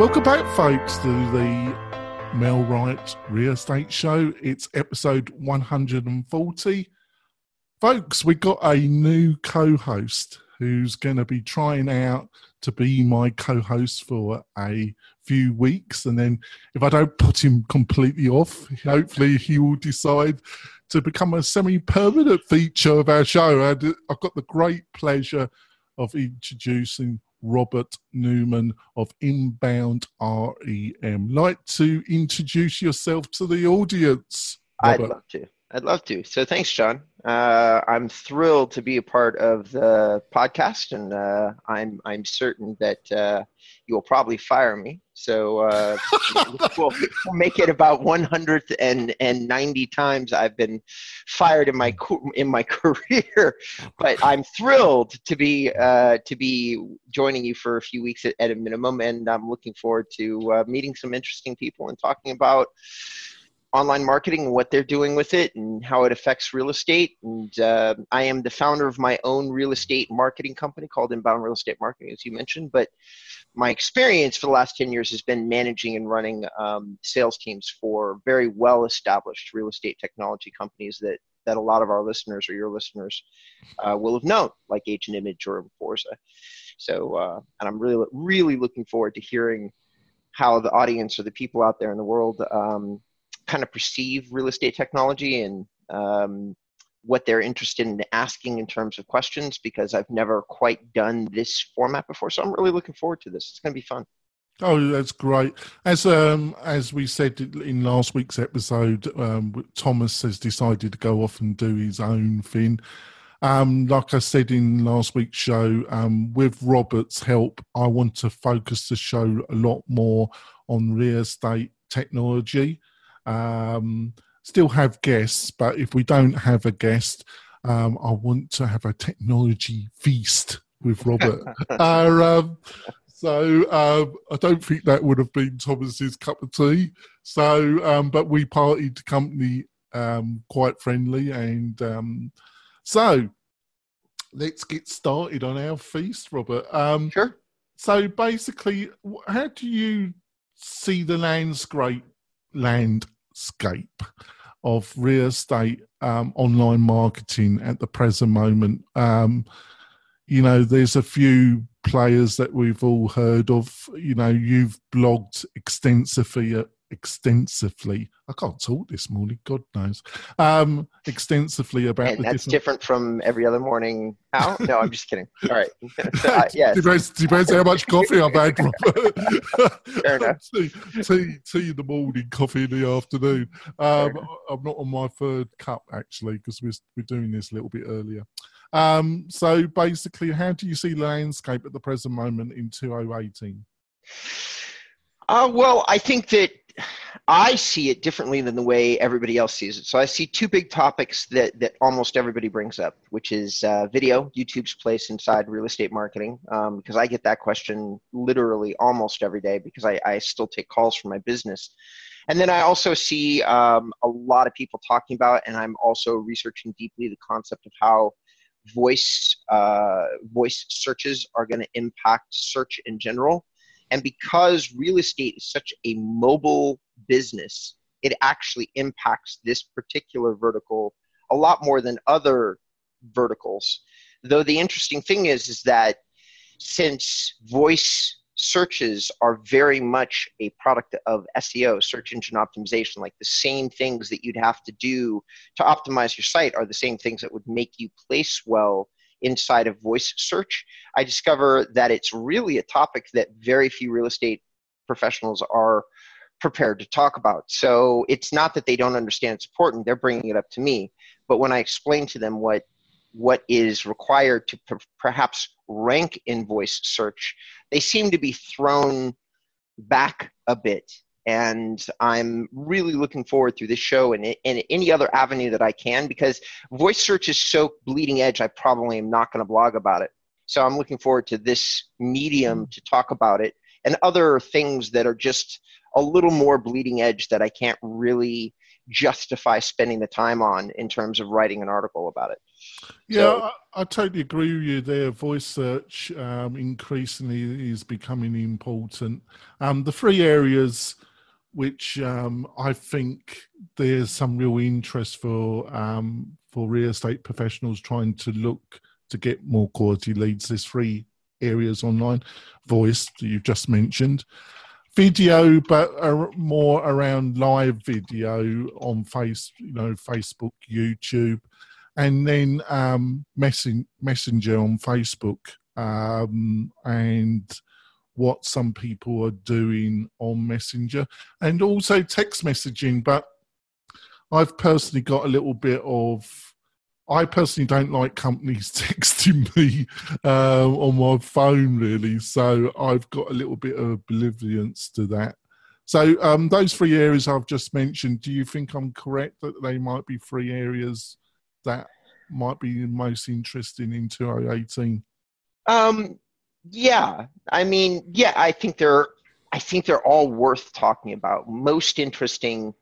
Welcome back, folks, to the MailRight Real Estate Show. It's episode 140. Folks, we got a new co host who's going to be trying out to be my co host for a few weeks. And then, if I don't put him completely off, hopefully he will decide to become a semi permanent feature of our show. And I've got the great pleasure of introducing Robert Newman of Inbound REM. Like to introduce yourself to the audience? Robert? I'd love to. I'd love to. So thanks, John. Uh, I'm thrilled to be a part of the podcast, and uh, I'm I'm certain that uh, you will probably fire me. So uh, we'll, we'll, make it about 190 times I've been fired in my in my career. But I'm thrilled to be uh, to be joining you for a few weeks at, at a minimum, and I'm looking forward to uh, meeting some interesting people and talking about online marketing, and what they're doing with it, and how it affects real estate. And uh, I am the founder of my own real estate marketing company called Inbound Real Estate Marketing, as you mentioned. But my experience for the last 10 years has been managing and running um, sales teams for very well established real estate technology companies that, that a lot of our listeners or your listeners uh, will have known, like Agent Image or Forza. So, uh, and I'm really, really looking forward to hearing how the audience or the people out there in the world um, kind of perceive real estate technology and um, what they're interested in asking in terms of questions because I've never quite done this format before. So I'm really looking forward to this. It's going to be fun. Oh, that's great. As um, as we said in last week's episode, um, Thomas has decided to go off and do his own thing. Um, like I said in last week's show, um, with Robert's help, I want to focus the show a lot more on real estate technology. Um, still have guests, but if we don't have a guest, um, I want to have a technology feast with Robert. uh, um, so um, I don't think that would have been Thomas's cup of tea. So, um, but we partied company um, quite friendly, and um, so let's get started on our feast, Robert. Um, sure. So basically, how do you see the landscape landscape of real estate um, online marketing at the present moment. Um, you know, there's a few players that we've all heard of. You know, you've blogged extensively uh, extensively. I can't talk this morning, God knows. Um, extensively about and that's different... different... from every other morning. How? No, I'm just kidding. All right. So, uh, yes. depends, depends how much coffee I've had. Fair enough. tea, tea, tea in the morning, coffee in the afternoon. Um, I'm not on my third cup actually because we're we're doing this a little bit earlier. Um, so basically, how do you see landscape at the present moment in 2018? Uh, well, I think that I see it differently than the way everybody else sees it. So I see two big topics that, that almost everybody brings up, which is uh, video, YouTube's place inside real estate marketing, um, because I get that question literally almost every day because I, I still take calls from my business. And then I also see um, a lot of people talking about, and I'm also researching deeply the concept of how voice uh, voice searches are going to impact search in general and because real estate is such a mobile business, it actually impacts this particular vertical a lot more than other verticals. Though the interesting thing is, is that since voice searches are very much a product of SEO, search engine optimization, like the same things that you'd have to do to optimize your site are the same things that would make you place well inside of voice search, I discover that it's really a topic that very few real estate professionals are prepared to talk about. So it's not that they don't understand it's important, they're bringing it up to me. But when I explain to them what what is required to per- perhaps rank in voice search, they seem to be thrown back a bit and I'm really looking forward through this show and, and any other avenue that I can because voice search is so bleeding edge. I probably am not going to blog about it. So I'm looking forward to this medium to talk about it and other things that are just a little more bleeding edge that I can't really justify spending the time on in terms of writing an article about it. Yeah, so, I, I, totally agree with you there. Voice search um, increasingly is becoming important. Um, the three areas which um, I think there's some real interest for um, for real estate professionals trying to look to get more quality leads. There's three areas online: voice you've just mentioned, video, but more around live video on face, you know, Facebook, YouTube, and then um, messen- messenger on Facebook, um, and what some people are doing on Messenger, and also text messaging. But I've personally got a little bit of I personally don't like companies texting me uh, on my phone, really. So I've got a little bit of oblivience to that. So um, those three areas I've just mentioned, do you think I'm correct that they might be three areas that might be most interesting in 2018? Um, yeah, I mean, yeah, I think they're, I think they're all worth talking about. Most interesting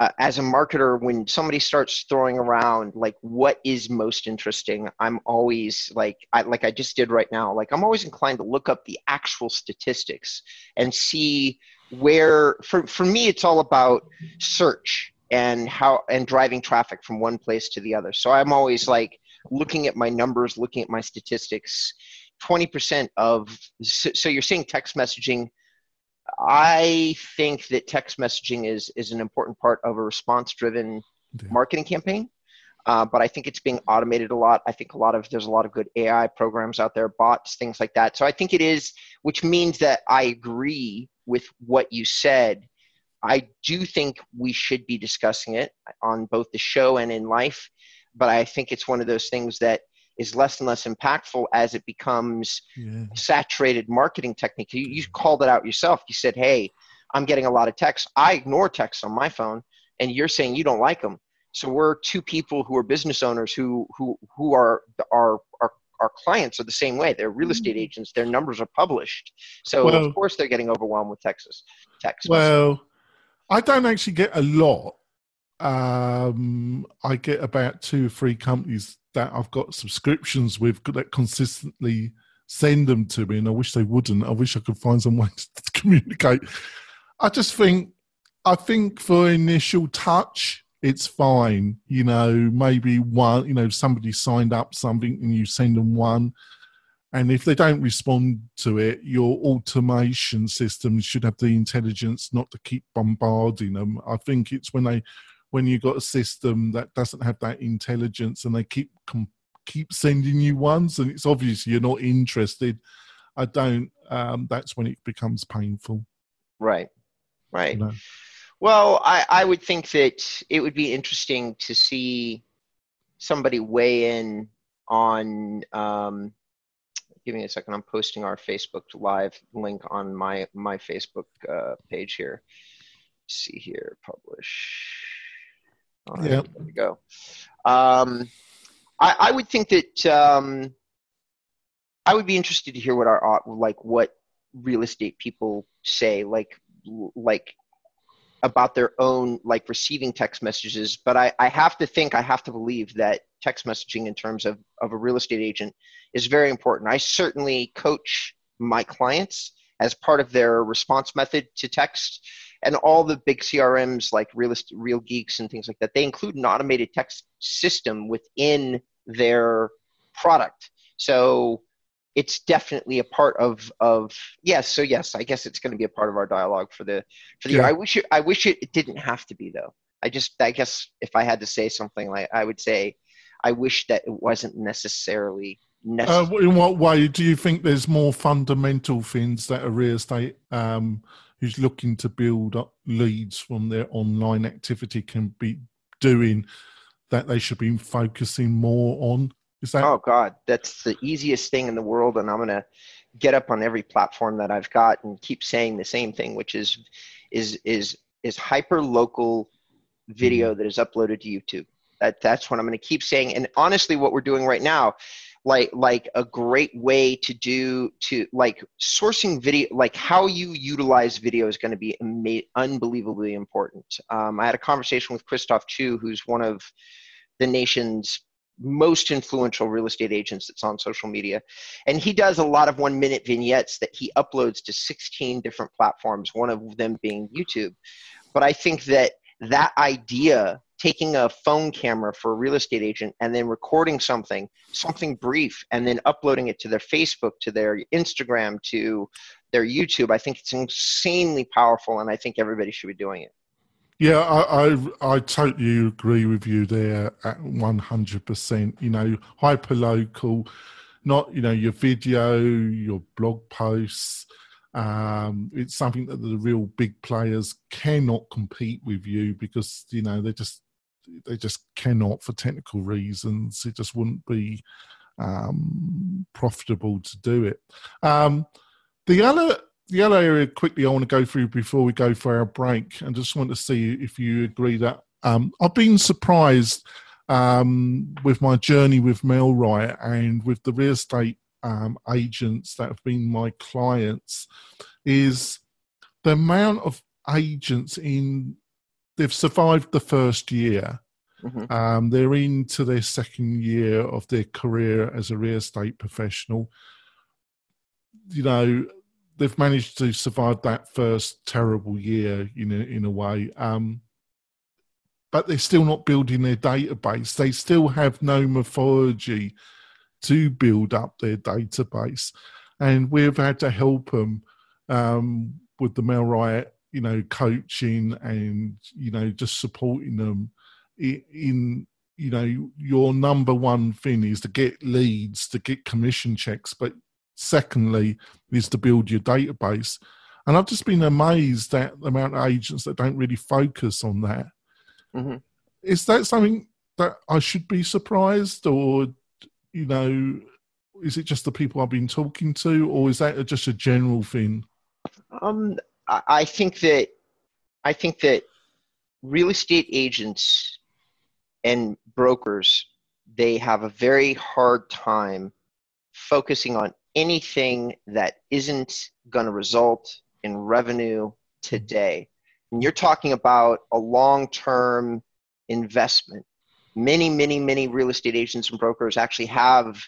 uh, as a marketer when somebody starts throwing around like what is most interesting i'm always like I, like i just did right now like i'm always inclined to look up the actual statistics and see where for, for me it's all about search and how and driving traffic from one place to the other so i'm always like looking at my numbers looking at my statistics 20% of so, so you're seeing text messaging I think that text messaging is is an important part of a response driven yeah. marketing campaign. Uh, but I think it's being automated a lot. I think a lot of there's a lot of good AI programs out there, bots, things like that. So I think it is, which means that I agree with what you said. I do think we should be discussing it on both the show and in life, but I think it's one of those things that is less and less impactful as it becomes yeah. saturated marketing technique. You, you called it out yourself. You said, "Hey, I'm getting a lot of texts. I ignore texts on my phone, and you're saying you don't like them." So we're two people who are business owners who who who are our our our clients are the same way. They're real estate mm-hmm. agents. Their numbers are published. So well, of course they're getting overwhelmed with Texas text. Well, I don't actually get a lot. Um, I get about two or three companies that I've got subscriptions with that consistently send them to me, and I wish they wouldn't. I wish I could find some way to communicate. I just think, I think for initial touch, it's fine. You know, maybe one, you know, somebody signed up something and you send them one. And if they don't respond to it, your automation system should have the intelligence not to keep bombarding them. I think it's when they when you've got a system that doesn't have that intelligence and they keep com- keep sending you ones and it's obvious you're not interested i don't um, that's when it becomes painful. Right. Right. You know? well I, I would think that it would be interesting to see somebody weigh in on um, give me a second i'm posting our facebook live link on my my facebook uh, page here. Let's see here publish all right, yep. there we go. Um, I, I, would think that um, I would be interested to hear what our like what real estate people say, like like about their own like receiving text messages. But I, I have to think, I have to believe that text messaging in terms of, of a real estate agent is very important. I certainly coach my clients as part of their response method to text and all the big crms like real, real geeks and things like that they include an automated text system within their product. So it's definitely a part of of yes so yes i guess it's going to be a part of our dialogue for the for the yeah. year i wish it i wish it, it didn't have to be though. I just i guess if i had to say something like i would say i wish that it wasn't necessarily uh, in what way do you think there's more fundamental things that a real estate um, who's looking to build up leads from their online activity can be doing that they should be focusing more on? Is that? Oh God, that's the easiest thing in the world, and I'm gonna get up on every platform that I've got and keep saying the same thing, which is is is is hyper local video mm-hmm. that is uploaded to YouTube. That that's what I'm going to keep saying. And honestly, what we're doing right now, like like a great way to do to like sourcing video like how you utilize video is going to be ama- unbelievably important. Um, i had a conversation with Christophe Choo who's one of the nation's most influential real estate agents that's on social media and he does a lot of one minute vignettes that he uploads to 16 different platforms one of them being youtube. But i think that that idea taking a phone camera for a real estate agent and then recording something, something brief, and then uploading it to their Facebook, to their Instagram, to their YouTube, I think it's insanely powerful, and I think everybody should be doing it. Yeah, I, I, I totally agree with you there at one hundred percent. You know, hyper local, not you know your video, your blog posts. Um, it's something that the real big players cannot compete with you because you know they just they just cannot for technical reasons. It just wouldn't be um, profitable to do it. Um, the other the other area quickly I want to go through before we go for our break, and just want to see if you agree that um, I've been surprised um, with my journey with MailRight and with the real estate um, agents that have been my clients is the amount of agents in they've survived the first year. Mm-hmm. Um, they're into their second year of their career as a real estate professional. You know, they've managed to survive that first terrible year in a, in a way. Um, but they're still not building their database. They still have no mythology to build up their database. And we've had to help them um, with the MailRight you know, coaching and you know just supporting them in, you know your number one thing is to get leads to get commission checks but secondly is to build your database and i've just been amazed at the amount of agents that don't really focus on that. Mm-hmm. Is that something that i should be surprised or you know is it just the people i've been talking to or is that just a general thing um I think that I think that real estate agents and brokers they have a very hard time focusing on anything that isn't going to result in revenue today. And you're talking about a long-term investment. Many, many, many real estate agents and brokers actually have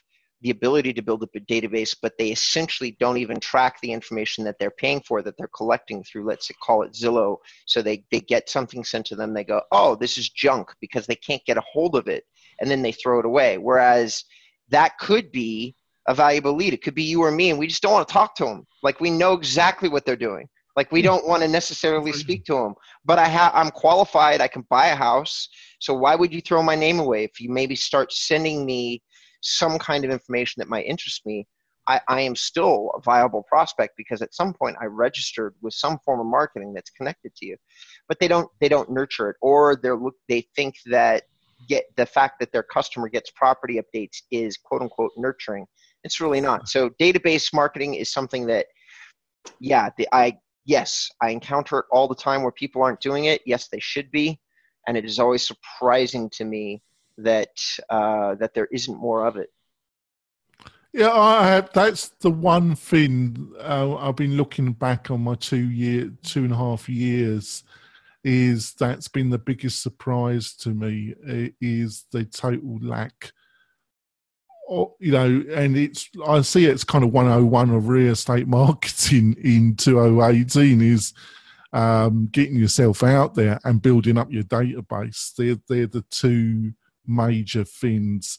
the ability to build a database, but they essentially don't even track the information that they're paying for that they're collecting through, let's say, call it Zillow. So they, they get something sent to them, they go, oh, this is junk because they can't get a hold of it, and then they throw it away. Whereas that could be a valuable lead. It could be you or me, and we just don't want to talk to them. Like we know exactly what they're doing. Like we don't want to necessarily speak to them, but I have I'm qualified. I can buy a house. So why would you throw my name away if you maybe start sending me some kind of information that might interest me, I, I am still a viable prospect because at some point I registered with some form of marketing that's connected to you. But they don't they don't nurture it or they're look they think that get the fact that their customer gets property updates is quote unquote nurturing. It's really not. So database marketing is something that yeah, the, I yes, I encounter it all the time where people aren't doing it. Yes, they should be. And it is always surprising to me that uh, that there isn't more of it. Yeah, I have, that's the one thing uh, I've been looking back on my two year, two and a half years. Is that's been the biggest surprise to me is the total lack you know, and it's I see it's kind of 101 of real estate marketing in 2018 is um, getting yourself out there and building up your database. They're they're the two major things.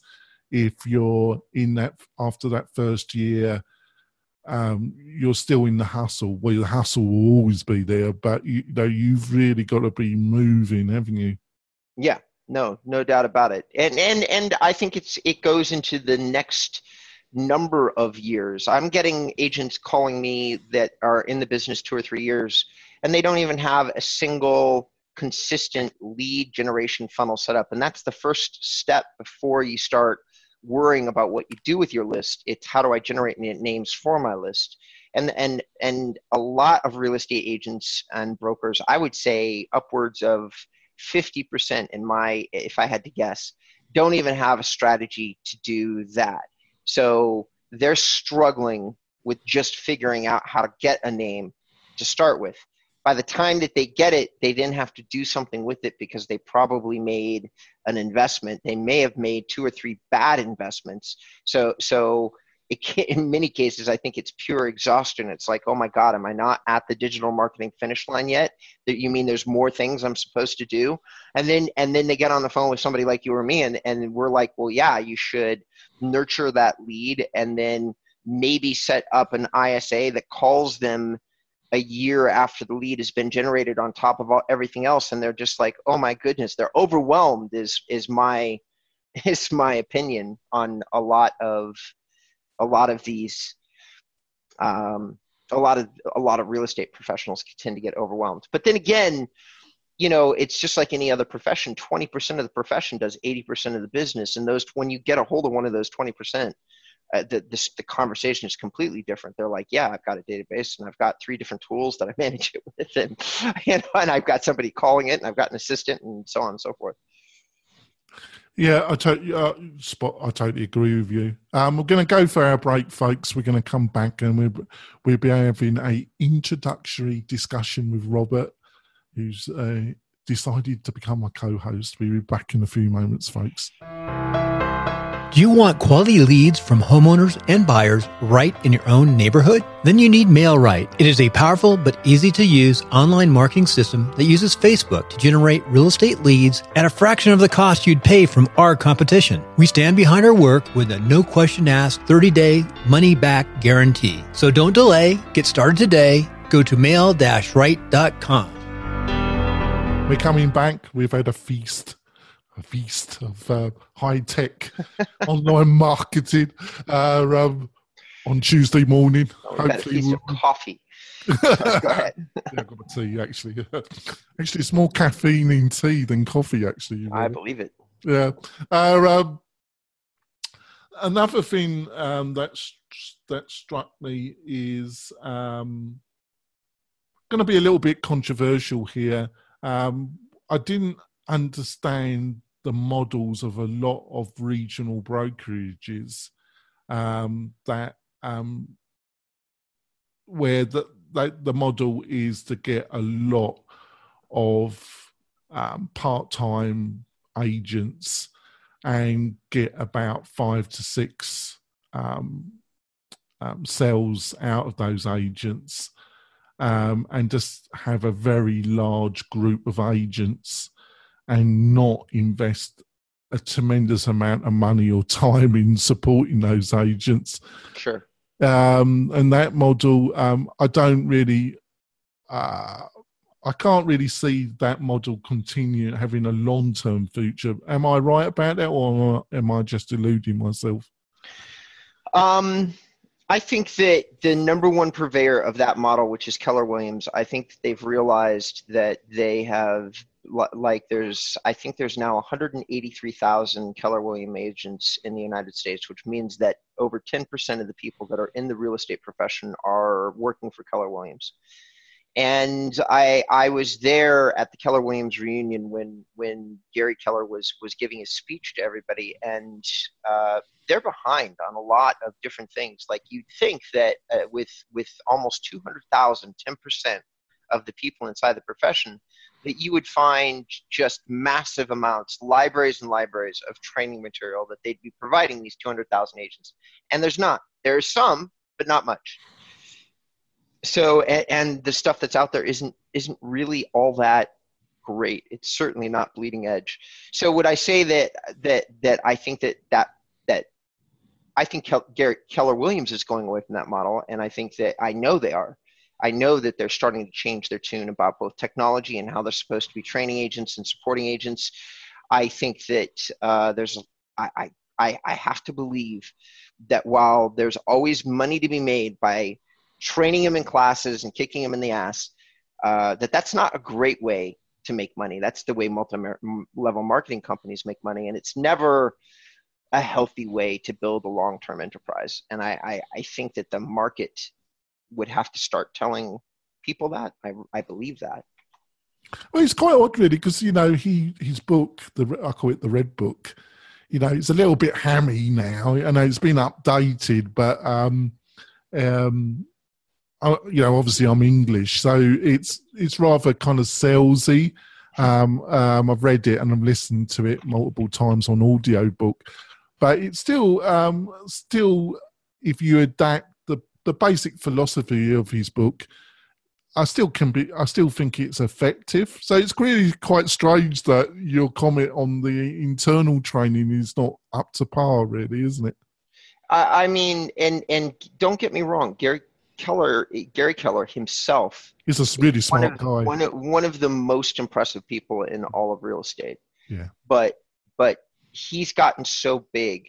If you're in that after that first year um, you're still in the hustle. Well the hustle will always be there but you, you know you've really got to be moving haven't you? Yeah no no doubt about it. And and and i think it's it goes into the next number of years. I'm getting agents calling me that are in the business two or three years and they don't even have a single consistent lead generation funnel set up. And that's the first step before you start worrying about what you do with your list. It's how do I generate names for my list? And and and a lot of real estate agents and brokers, I would say upwards of 50% in my if I had to guess, don't even have a strategy to do that. So they're struggling with just figuring out how to get a name to start with. By the time that they get it, they then have to do something with it because they probably made an investment. They may have made two or three bad investments. So, so can, in many cases, I think it's pure exhaustion. It's like, oh my God, am I not at the digital marketing finish line yet? That you mean there's more things I'm supposed to do? And then, and then they get on the phone with somebody like you or me, and, and we're like, well, yeah, you should nurture that lead and then maybe set up an ISA that calls them a year after the lead has been generated on top of all, everything else and they're just like oh my goodness they're overwhelmed is is my is my opinion on a lot of a lot of these um, a lot of a lot of real estate professionals tend to get overwhelmed. But then again you know it's just like any other profession. 20% of the profession does 80% of the business and those when you get a hold of one of those 20% uh, the, this, the conversation is completely different. They're like, yeah, I've got a database and I've got three different tools that I manage it with, and you know, and I've got somebody calling it, and I've got an assistant, and so on and so forth. Yeah, I totally uh, spot. I totally agree with you. Um, we're going to go for our break, folks. We're going to come back and we'll we'll be having a introductory discussion with Robert, who's uh, decided to become my co-host. We'll be back in a few moments, folks. Do you want quality leads from homeowners and buyers right in your own neighborhood? Then you need MailRight. It is a powerful but easy to use online marketing system that uses Facebook to generate real estate leads at a fraction of the cost you'd pay from our competition. We stand behind our work with a no question asked 30 day money back guarantee. So don't delay. Get started today. Go to mail-right.com. We're coming back. We've had a feast a feast of uh, high tech online marketing uh, um, on Tuesday morning. Oh, Hopefully, we'll... coffee. Go ahead. yeah, I've got a tea actually. actually, it's more caffeine in tea than coffee. Actually, I believe it. Yeah. Uh, um, another thing um, that that struck me is um, going to be a little bit controversial here. Um, I didn't understand the models of a lot of regional brokerages um, that um, where the, the, the model is to get a lot of um, part-time agents and get about five to six um, um, sales out of those agents um, and just have a very large group of agents and not invest a tremendous amount of money or time in supporting those agents. Sure. Um, and that model, um, I don't really, uh, I can't really see that model continue having a long term future. Am I right about that, or am I just deluding myself? Um, I think that the number one purveyor of that model, which is Keller Williams, I think they've realized that they have like there's I think there's now 183,000 Keller Williams agents in the United States, which means that over 10% of the people that are in the real estate profession are working for Keller Williams. And I I was there at the Keller Williams reunion when when Gary Keller was was giving his speech to everybody, and uh, they're behind on a lot of different things. Like you'd think that uh, with with almost 200,000, 10 percent of the people inside the profession that you would find just massive amounts, libraries and libraries of training material that they'd be providing these 200,000 agents. And there's not. There's some, but not much. So, and, and the stuff that's out there isn't isn't really all that great. It's certainly not bleeding edge. So, would I say that that that I think that that that I think Kel- Garrett Keller Williams is going away from that model, and I think that I know they are. I know that they're starting to change their tune about both technology and how they're supposed to be training agents and supporting agents. I think that uh, there's, I, I, I have to believe that while there's always money to be made by training them in classes and kicking them in the ass, uh, that that's not a great way to make money. That's the way multi-level marketing companies make money, and it's never a healthy way to build a long-term enterprise. And I, I, I think that the market would have to start telling people that. I, I believe that. Well, it's quite odd, really, because you know he his book, the I call it the Red Book, you know, it's a little bit hammy now. I know it's been updated, but um, um, I, you know, obviously I'm English, so it's it's rather kind of salesy. Um, um, I've read it and I've listened to it multiple times on audio book, but it's still um, still if you adapt the basic philosophy of his book I still can be. I still think it's effective. So it's really quite strange that your comment on the internal training is not up to par, really, isn't it? I, I mean, and and don't get me wrong, Gary Keller, Gary Keller himself, he's a really smart one of, guy. One of, one of the most impressive people in all of real estate. Yeah. But but he's gotten so big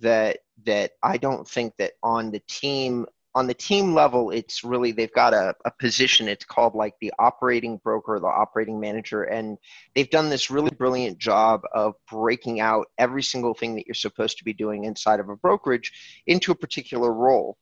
that that I don't think that on the team on the team level, it's really they've got a, a position. It's called like the operating broker, the operating manager, and they've done this really brilliant job of breaking out every single thing that you're supposed to be doing inside of a brokerage into a particular role.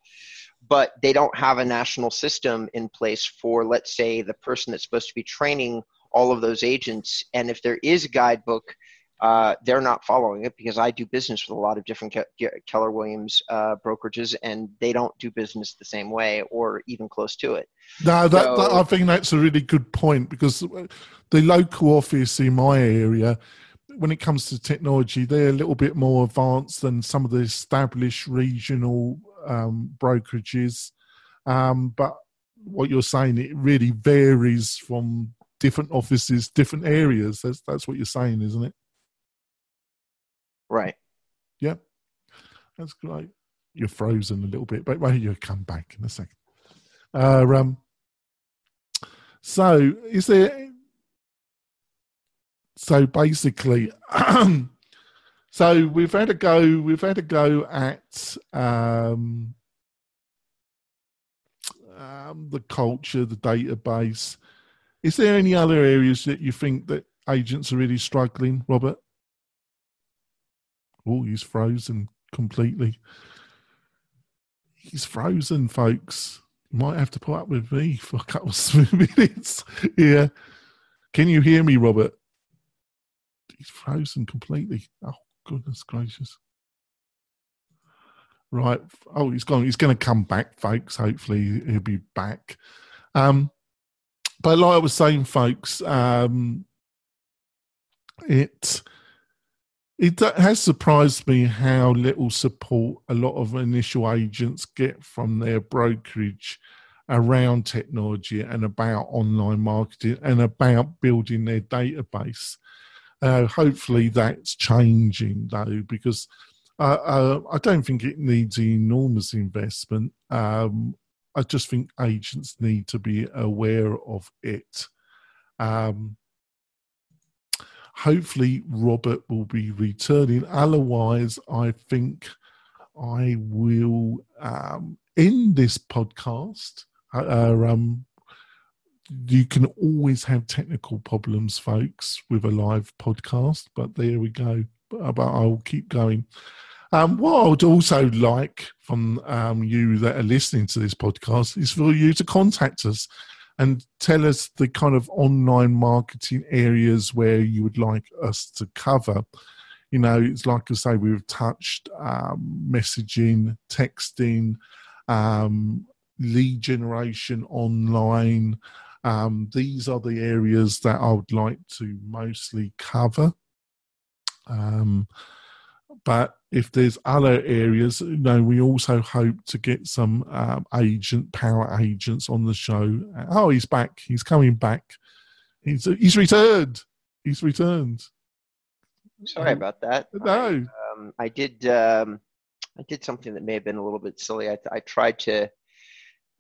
But they don't have a national system in place for, let's say, the person that's supposed to be training all of those agents. And if there is a guidebook uh, they're not following it because I do business with a lot of different Ke- Keller Williams uh, brokerages, and they don't do business the same way or even close to it. No, that, so, that, I think that's a really good point because the local office in my area, when it comes to technology, they're a little bit more advanced than some of the established regional um, brokerages. Um, but what you're saying, it really varies from different offices, different areas. That's that's what you're saying, isn't it? Right. Yep. That's great. You're frozen a little bit, but well, you'll come back in a second. Uh, um, so, is there? So basically, so we've had a go. We've had a go at um, um, the culture, the database. Is there any other areas that you think that agents are really struggling, Robert? Oh, he's frozen completely. He's frozen, folks. You might have to put up with me for a couple of minutes. yeah. Can you hear me, Robert? He's frozen completely. Oh, goodness gracious. Right. Oh, he's gone. He's going to come back, folks. Hopefully, he'll be back. Um, but like I was saying, folks, um, it it has surprised me how little support a lot of initial agents get from their brokerage around technology and about online marketing and about building their database. Uh, hopefully that's changing though, because uh, uh, I don't think it needs enormous investment. Um, I just think agents need to be aware of it. Um, hopefully Robert will be returning. Otherwise, I think I will um, end this podcast. Uh, uh, um, you can always have technical problems, folks, with a live podcast, but there we go. But, I'll keep going. Um, what I would also like from um, you that are listening to this podcast is for you to contact us and tell us the kind of online marketing areas where you would like us to cover. You know, it's like I say, we've touched um, messaging, texting, um, lead generation online. Um, these are the areas that I would like to mostly cover. Um, but if there's other areas, you know, we also hope to get some um, agent, power agents on the show. Oh, he's back. He's coming back. He's he's returned. He's returned. Sorry about that. No, I, um, I did. Um, I did something that may have been a little bit silly. I, I tried to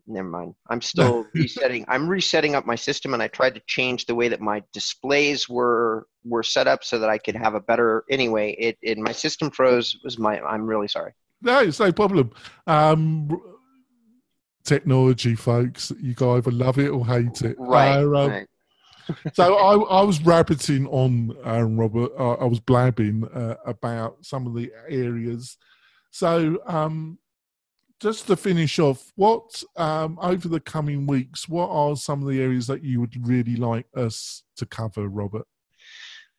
never mind. I'm still resetting. I'm resetting up my system, and I tried to change the way that my displays were were set up so that I could have a better. Anyway, it, it my system froze. Was my? I'm really sorry. No, it's no problem. Um, technology, folks. You can either love it or hate it. Right. Uh, right. so I, I was rabbiting on, um, Robert. Uh, I was blabbing uh, about some of the areas. So um, just to finish off, what um, over the coming weeks, what are some of the areas that you would really like us to cover, Robert?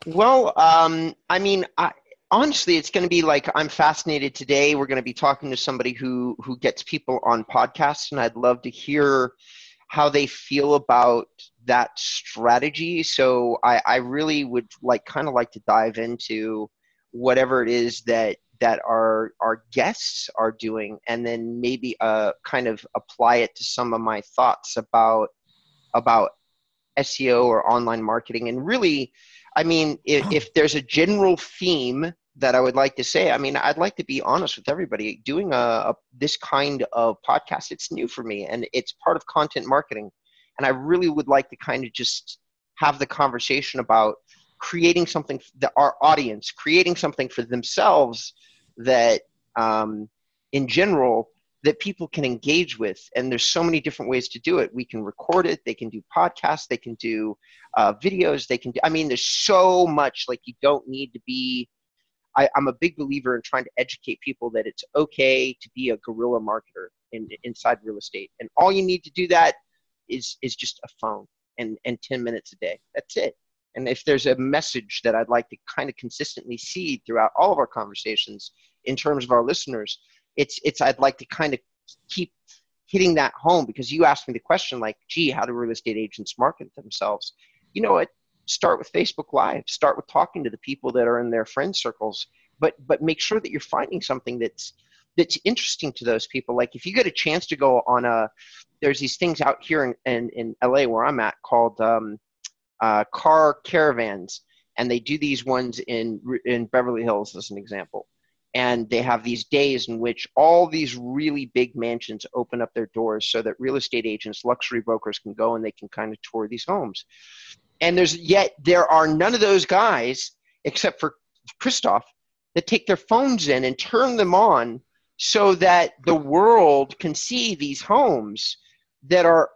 Well, um, I mean, I, honestly, it's going to be like I'm fascinated today. We're going to be talking to somebody who who gets people on podcasts, and I'd love to hear how they feel about that strategy. So I, I really would like kind of like to dive into whatever it is that that our our guests are doing, and then maybe uh, kind of apply it to some of my thoughts about about SEO or online marketing, and really. I mean, if, if there's a general theme that I would like to say. I mean, I'd like to be honest with everybody. Doing a, a, this kind of podcast, it's new for me, and it's part of content marketing. And I really would like to kind of just have the conversation about creating something that our audience, creating something for themselves that, um, in general, that people can engage with. And there's so many different ways to do it. We can record it. They can do podcasts. They can do uh, videos. They can do. I mean, there's so much. Like you don't need to be I, am a big believer in trying to educate people that it's okay to be a guerrilla marketer in, inside real estate. And all you need to do that is is just a phone and, and 10 minutes a day. That's it. And if there's a message that I'd like to kind of consistently see throughout all of our conversations in terms of our listeners, it's it's I'd like to kind of keep hitting that home because you asked me the question like, gee, how do real estate agents market themselves? You know what? start with Facebook Live. Start with talking to the people that are in their friend circles, but but make sure that you're finding something that's that's interesting to those people. Like if you get a chance to go on a, there's these things out here in in, in LA where I'm at called um, uh, car caravans, and they do these ones in in Beverly Hills as an example. And they have these days in which all these really big mansions open up their doors so that real estate agents, luxury brokers can go and they can kind of tour these homes and there's yet there are none of those guys except for Christophe that take their phones in and turn them on so that the world can see these homes that are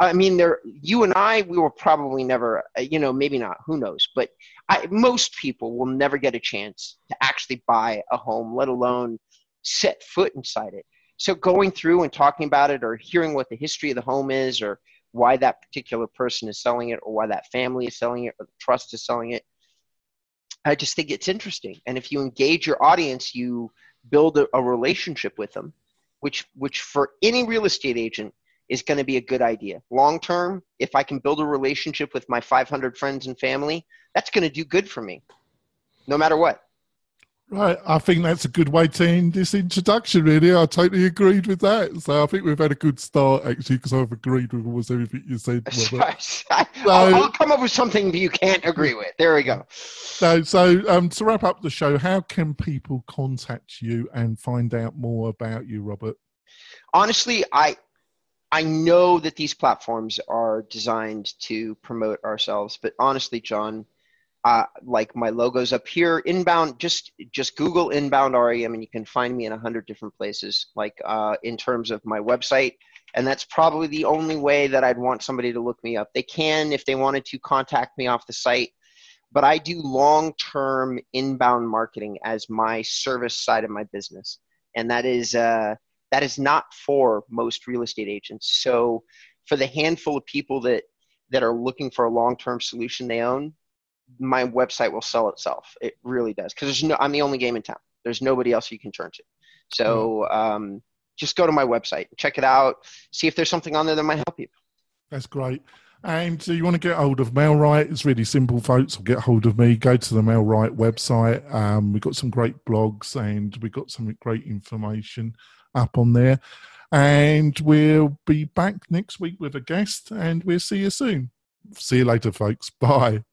I mean, there. You and I, we will probably never, uh, you know, maybe not. Who knows? But I, most people will never get a chance to actually buy a home, let alone set foot inside it. So going through and talking about it, or hearing what the history of the home is, or why that particular person is selling it or why that family is selling it or the trust is selling it. I just think it's interesting. And if you engage your audience, you build a, a relationship with them, which which for any real estate agent is going to be a good idea. Long term, if I can build a relationship with my 500 friends and family, that's going to do good for me, no matter what. Right, I think that's a good way to end this introduction. Really, I totally agreed with that. So I think we've had a good start actually, because I've agreed with almost everything you said. Will so, come up with something you can't agree with. There we go. So, so um, to wrap up the show, how can people contact you and find out more about you, Robert? Honestly, I I know that these platforms are designed to promote ourselves, but honestly, John uh, like my logos up here inbound just just google inbound rem and you can find me in a hundred different places like uh, in terms of my website. And that's probably the only way that i'd want somebody to look me up. They can if they wanted to contact me off the site but i do long term inbound marketing as my service side of my business. And that is uh, that is not for most real estate agents so for the handful of people that that are looking for a long term solution they own my website will sell itself. It really does because there's no. I'm the only game in town. There's nobody else you can turn to. So mm. um, just go to my website, check it out, see if there's something on there that might help you. That's great. And so you want to get hold of MailRight? It's really simple, folks. Or get hold of me. Go to the MailRight website. Um, we've got some great blogs and we've got some great information up on there. And we'll be back next week with a guest, and we'll see you soon. See you later, folks. Bye.